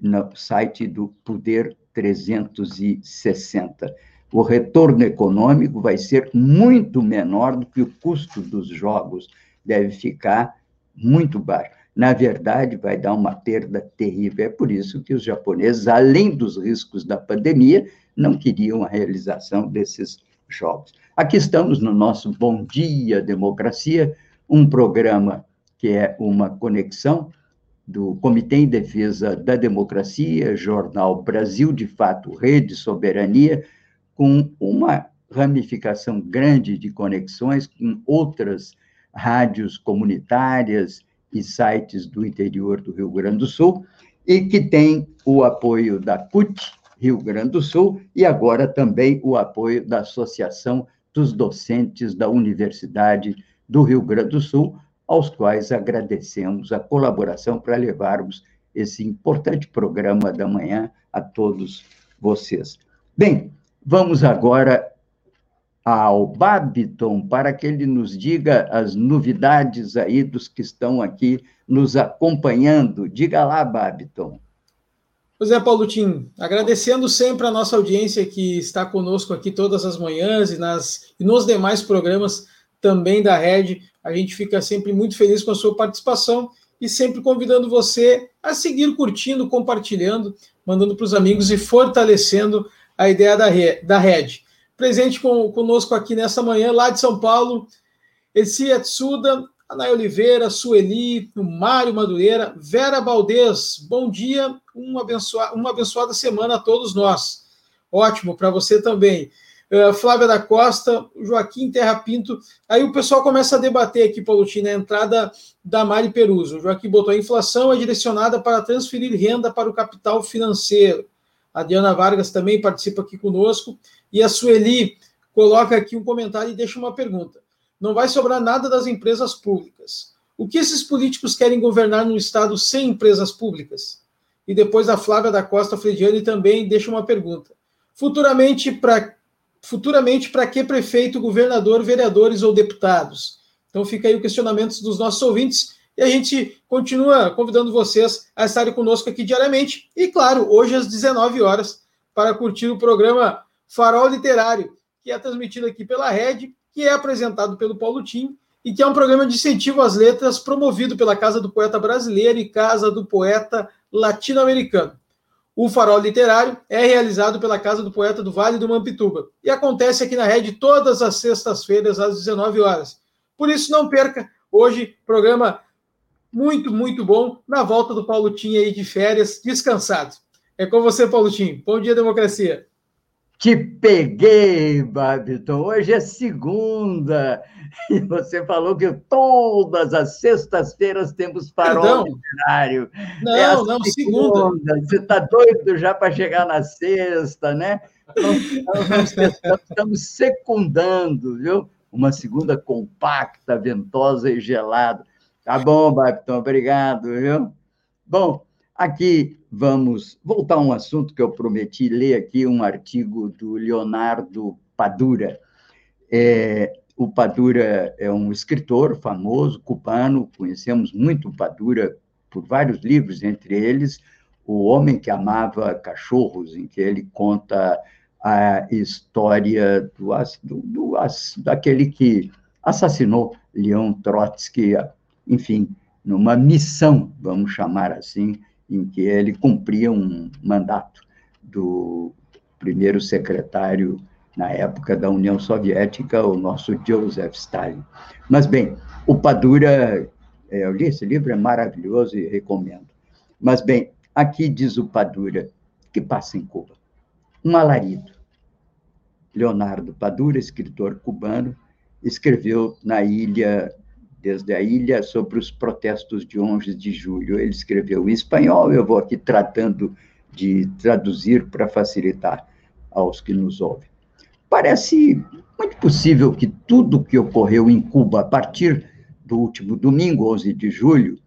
no site do Poder 360. O retorno econômico vai ser muito menor do que o custo dos jogos, deve ficar muito baixo. Na verdade, vai dar uma perda terrível. É por isso que os japoneses, além dos riscos da pandemia, não queriam a realização desses jogos. Aqui estamos no nosso Bom Dia Democracia, um programa que é uma conexão do Comitê em Defesa da Democracia, jornal Brasil de Fato, Rede Soberania, com uma ramificação grande de conexões com outras rádios comunitárias e sites do interior do Rio Grande do Sul, e que tem o apoio da CUT, Rio Grande do Sul, e agora também o apoio da Associação dos Docentes da Universidade do Rio Grande do Sul, aos quais agradecemos a colaboração para levarmos esse importante programa da manhã a todos vocês. Bem, vamos agora ao Babiton para que ele nos diga as novidades aí dos que estão aqui nos acompanhando. Diga lá, Babiton. Pois é, Paulo Tim, agradecendo sempre a nossa audiência que está conosco aqui todas as manhãs e, nas, e nos demais programas também da Rede. A gente fica sempre muito feliz com a sua participação e sempre convidando você a seguir curtindo, compartilhando, mandando para os amigos e fortalecendo a ideia da, da rede. Presente com, conosco aqui nessa manhã, lá de São Paulo, Elci Atsuda, Anay Oliveira, Sueli, Mário Madureira, Vera Baldez. Bom dia, uma uma abençoada semana a todos nós. Ótimo, para você também. Uh, Flávia da Costa, Joaquim Terra Pinto. Aí o pessoal começa a debater aqui, Paulutina, a entrada da Mari Peruso. O Joaquim botou a inflação é direcionada para transferir renda para o capital financeiro. A Diana Vargas também participa aqui conosco. E a Sueli coloca aqui um comentário e deixa uma pergunta. Não vai sobrar nada das empresas públicas. O que esses políticos querem governar no Estado sem empresas públicas? E depois a Flávia da Costa Frediani também deixa uma pergunta. Futuramente, para futuramente para que prefeito, governador, vereadores ou deputados? Então fica aí o questionamento dos nossos ouvintes e a gente continua convidando vocês a estarem conosco aqui diariamente e claro, hoje às 19 horas para curtir o programa Farol Literário, que é transmitido aqui pela Rede, que é apresentado pelo Paulo Tim e que é um programa de incentivo às letras promovido pela Casa do Poeta Brasileiro e Casa do Poeta Latino-Americano. O Farol Literário é realizado pela Casa do Poeta do Vale do Mampituba e acontece aqui na rede todas as sextas-feiras às 19 horas. Por isso, não perca hoje programa muito, muito bom na volta do Paulo Tim aí de férias, descansado. É com você, Paulo Tim. Bom dia, democracia. Te peguei, Babiton. Hoje é segunda. *laughs* E você falou que todas as sextas-feiras temos farol literário. Não, é não, segunda. segunda. Você está doido já para chegar na sexta, né? Nós, nós estamos secundando, viu? Uma segunda compacta, ventosa e gelada. Tá bom, Babiton, obrigado, viu? Bom, aqui vamos voltar a um assunto que eu prometi ler aqui, um artigo do Leonardo Padura. É, o Padura é um escritor famoso, cubano, conhecemos muito o Padura por vários livros, entre eles O Homem que Amava Cachorros, em que ele conta a história do, do, do daquele que assassinou Leon Trotsky, enfim, numa missão, vamos chamar assim, em que ele cumpria um mandato do primeiro secretário na época da União Soviética, o nosso Joseph Stalin. Mas, bem, o Padura, é, eu li esse livro, é maravilhoso e recomendo. Mas, bem, aqui diz o Padura, que passa em Cuba? Um alarido. Leonardo Padura, escritor cubano, escreveu na ilha desde a ilha sobre os protestos de 11 de julho. Ele escreveu em espanhol, eu vou aqui tratando de traduzir para facilitar aos que nos ouvem. Parece muito possível que tudo o que ocorreu em Cuba a partir do último domingo, 11 de julho,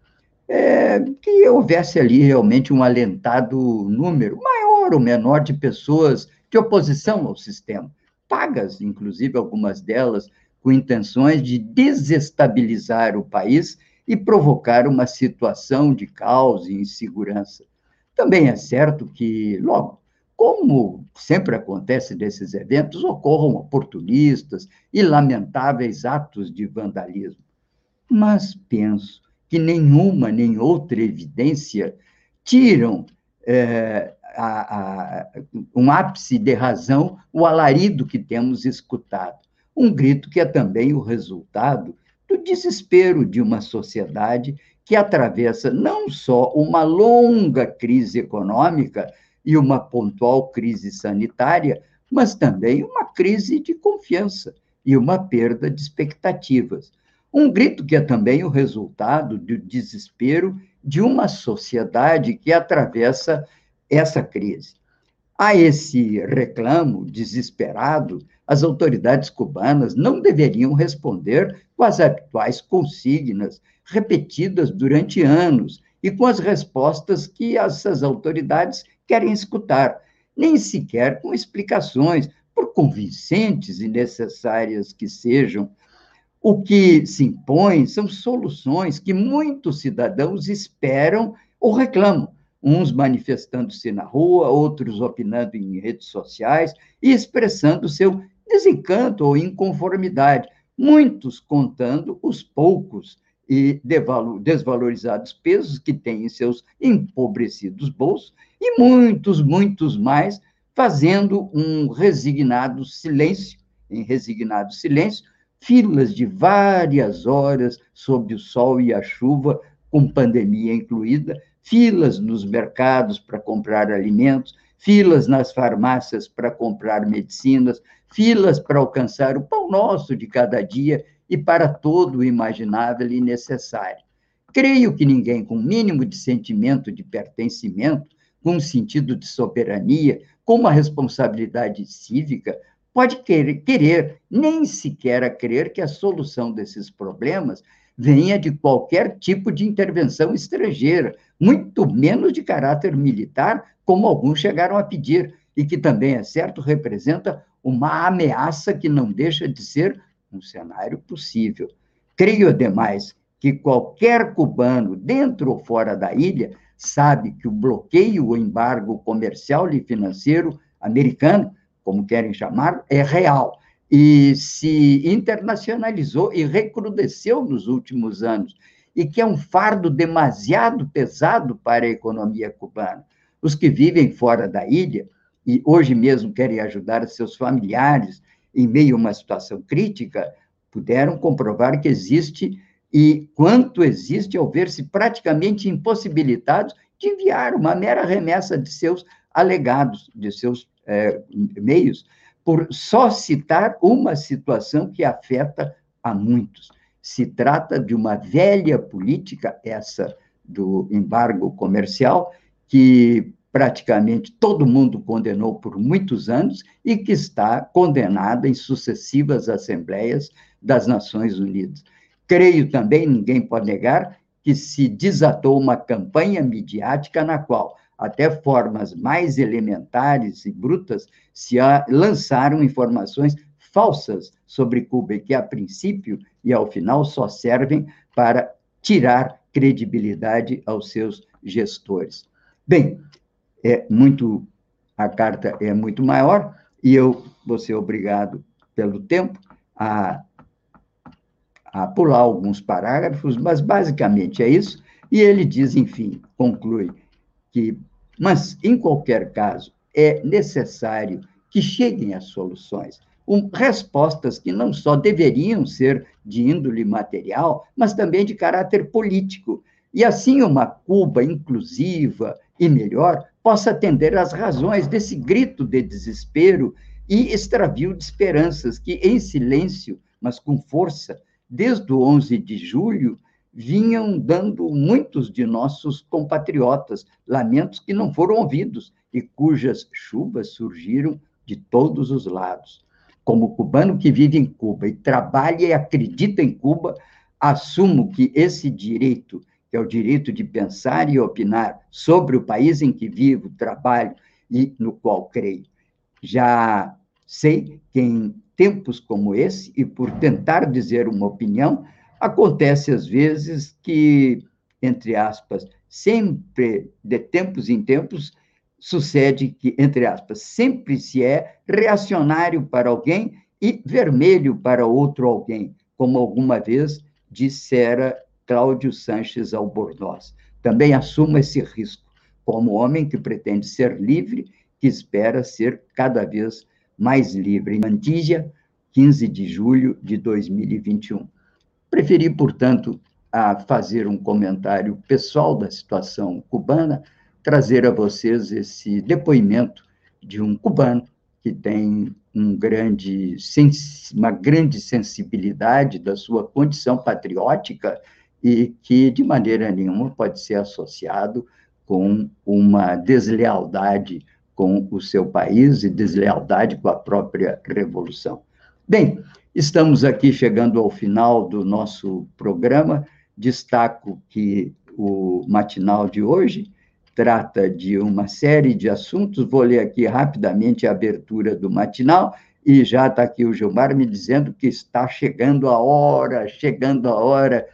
é, que houvesse ali realmente um alentado número, maior ou menor, de pessoas de oposição ao sistema, pagas, inclusive algumas delas, com intenções de desestabilizar o país e provocar uma situação de caos e insegurança. Também é certo que, logo, como sempre acontece nesses eventos, ocorram oportunistas e lamentáveis atos de vandalismo. Mas penso que nenhuma nem outra evidência tiram é, a, a, um ápice de razão o alarido que temos escutado. Um grito que é também o resultado do desespero de uma sociedade que atravessa não só uma longa crise econômica e uma pontual crise sanitária, mas também uma crise de confiança e uma perda de expectativas. Um grito que é também o resultado do desespero de uma sociedade que atravessa essa crise. A esse reclamo desesperado, as autoridades cubanas não deveriam responder com as habituais consignas repetidas durante anos e com as respostas que essas autoridades querem escutar, nem sequer com explicações, por convincentes e necessárias que sejam. O que se impõe são soluções que muitos cidadãos esperam ou reclamam, uns manifestando-se na rua, outros opinando em redes sociais e expressando seu desencanto ou inconformidade, muitos contando os poucos e desvalorizados pesos que têm em seus empobrecidos bolsos, e muitos, muitos mais fazendo um resignado silêncio, em resignado silêncio, filas de várias horas sob o sol e a chuva, com pandemia incluída, filas nos mercados para comprar alimentos, filas nas farmácias para comprar medicinas, filas para alcançar o pão nosso de cada dia e para todo o imaginável e necessário. Creio que ninguém com mínimo de sentimento de pertencimento, com um sentido de soberania, com uma responsabilidade cívica, pode querer, querer nem sequer a crer que a solução desses problemas venha de qualquer tipo de intervenção estrangeira, muito menos de caráter militar, como alguns chegaram a pedir, e que também é certo representa uma ameaça que não deixa de ser um cenário possível. Creio, demais, que qualquer cubano, dentro ou fora da ilha, sabe que o bloqueio ou embargo comercial e financeiro americano, como querem chamar, é real e se internacionalizou e recrudesceu nos últimos anos, e que é um fardo demasiado pesado para a economia cubana. Os que vivem fora da ilha e hoje mesmo querem ajudar seus familiares em meio a uma situação crítica, puderam comprovar que existe e quanto existe ao ver-se praticamente impossibilitados de enviar uma mera remessa de seus alegados, de seus é, meios, por só citar uma situação que afeta a muitos. Se trata de uma velha política, essa do embargo comercial, que praticamente todo mundo condenou por muitos anos e que está condenada em sucessivas assembleias das Nações Unidas. Creio também, ninguém pode negar, que se desatou uma campanha midiática na qual até formas mais elementares e brutas, se lançaram informações falsas sobre Cuba e que, a princípio e ao final, só servem para tirar credibilidade aos seus gestores. Bem, é muito a carta é muito maior e eu vou ser obrigado pelo tempo a, a pular alguns parágrafos, mas basicamente é isso. E ele diz, enfim, conclui que mas, em qualquer caso, é necessário que cheguem as soluções, um, respostas que não só deveriam ser de índole material, mas também de caráter político. E assim uma Cuba inclusiva e melhor possa atender às razões desse grito de desespero e extravio de esperanças que, em silêncio, mas com força, desde o 11 de julho, vinham dando muitos de nossos compatriotas, lamentos que não foram ouvidos e cujas chuvas surgiram de todos os lados. Como cubano que vive em Cuba e trabalha e acredita em Cuba, assumo que esse direito, que é o direito de pensar e opinar sobre o país em que vivo, trabalho e no qual creio, já sei que em tempos como esse, e por tentar dizer uma opinião, acontece às vezes que, entre aspas, sempre, de tempos em tempos, sucede que, entre aspas, sempre se é reacionário para alguém e vermelho para outro alguém, como alguma vez dissera Cláudio Sanches Albornoz. Também assumo esse risco, como homem que pretende ser livre, que espera ser cada vez mais livre. Antígia, 15 de julho de 2021. Preferi, portanto, a fazer um comentário pessoal da situação cubana, trazer a vocês esse depoimento de um cubano que tem um grande, uma grande sensibilidade da sua condição patriótica e que, de maneira nenhuma, pode ser associado com uma deslealdade com o seu país e deslealdade com a própria revolução. Bem, estamos aqui chegando ao final do nosso programa. Destaco que o matinal de hoje trata de uma série de assuntos. Vou ler aqui rapidamente a abertura do matinal e já está aqui o Gilmar me dizendo que está chegando a hora, chegando a hora.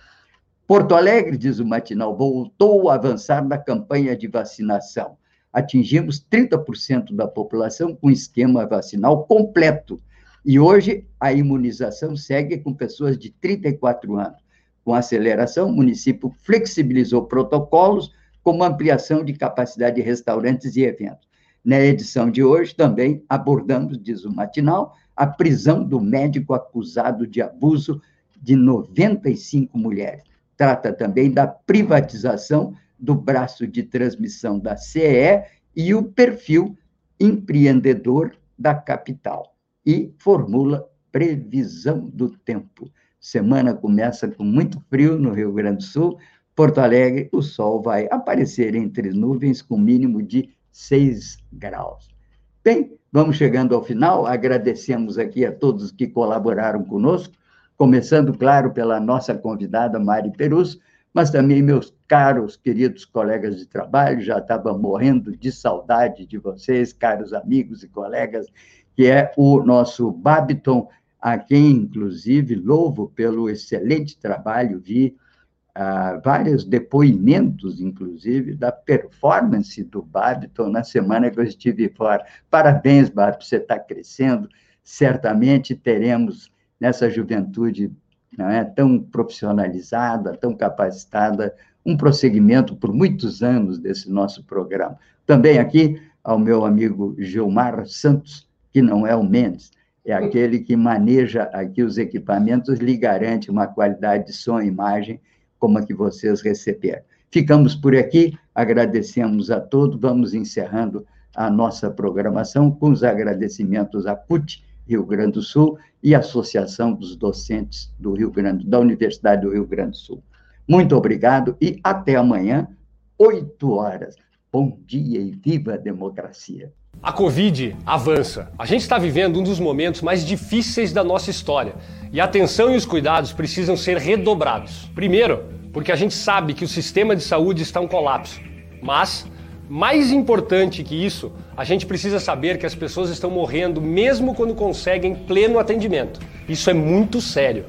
Porto Alegre, diz o matinal, voltou a avançar na campanha de vacinação atingimos 30% da população com esquema vacinal completo. E hoje a imunização segue com pessoas de 34 anos. Com aceleração, o município flexibilizou protocolos, como ampliação de capacidade de restaurantes e eventos. Na edição de hoje, também abordamos, diz o matinal, a prisão do médico acusado de abuso de 95 mulheres. Trata também da privatização do braço de transmissão da CE e o perfil empreendedor da capital. E formula previsão do tempo. Semana começa com muito frio no Rio Grande do Sul. Porto Alegre, o sol vai aparecer entre nuvens com mínimo de 6 graus. Bem, vamos chegando ao final. Agradecemos aqui a todos que colaboraram conosco, começando, claro, pela nossa convidada Mari Perus, mas também meus caros, queridos colegas de trabalho, já estava morrendo de saudade de vocês, caros amigos e colegas, que é o nosso Babiton, a quem, inclusive, louvo pelo excelente trabalho, vi ah, vários depoimentos, inclusive, da performance do Babiton na semana que eu estive fora. Parabéns, Babiton, você está crescendo, certamente teremos nessa juventude não é tão profissionalizada, tão capacitada, um prosseguimento por muitos anos desse nosso programa. Também aqui ao meu amigo Gilmar Santos, que não é o Mendes, é aquele que maneja aqui os equipamentos, lhe garante uma qualidade de som e imagem como a que vocês receberam. Ficamos por aqui, agradecemos a todos, vamos encerrando a nossa programação com os agradecimentos à CUT, Rio Grande do Sul, e Associação dos Docentes do Rio Grande, da Universidade do Rio Grande do Sul. Muito obrigado e até amanhã, 8 horas. Bom dia e viva a democracia. A Covid avança. A gente está vivendo um dos momentos mais difíceis da nossa história e a atenção e os cuidados precisam ser redobrados. Primeiro, porque a gente sabe que o sistema de saúde está em colapso, mas mais importante que isso, a gente precisa saber que as pessoas estão morrendo mesmo quando conseguem pleno atendimento. Isso é muito sério.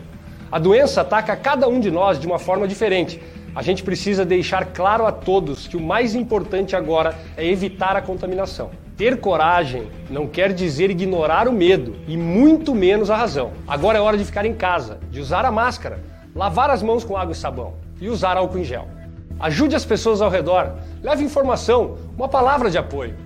A doença ataca cada um de nós de uma forma diferente. A gente precisa deixar claro a todos que o mais importante agora é evitar a contaminação. Ter coragem não quer dizer ignorar o medo e muito menos a razão. Agora é hora de ficar em casa, de usar a máscara, lavar as mãos com água e sabão e usar álcool em gel. Ajude as pessoas ao redor, leve informação, uma palavra de apoio.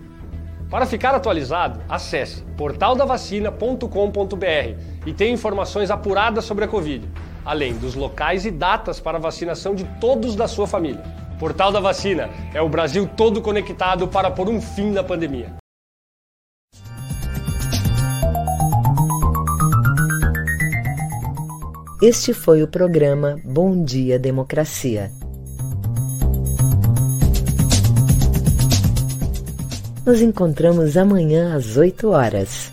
Para ficar atualizado, acesse portaldavacina.com.br e tenha informações apuradas sobre a Covid, além dos locais e datas para vacinação de todos da sua família. Portal da Vacina é o Brasil todo conectado para pôr um fim na pandemia. Este foi o programa Bom Dia Democracia. Nos encontramos amanhã às 8 horas.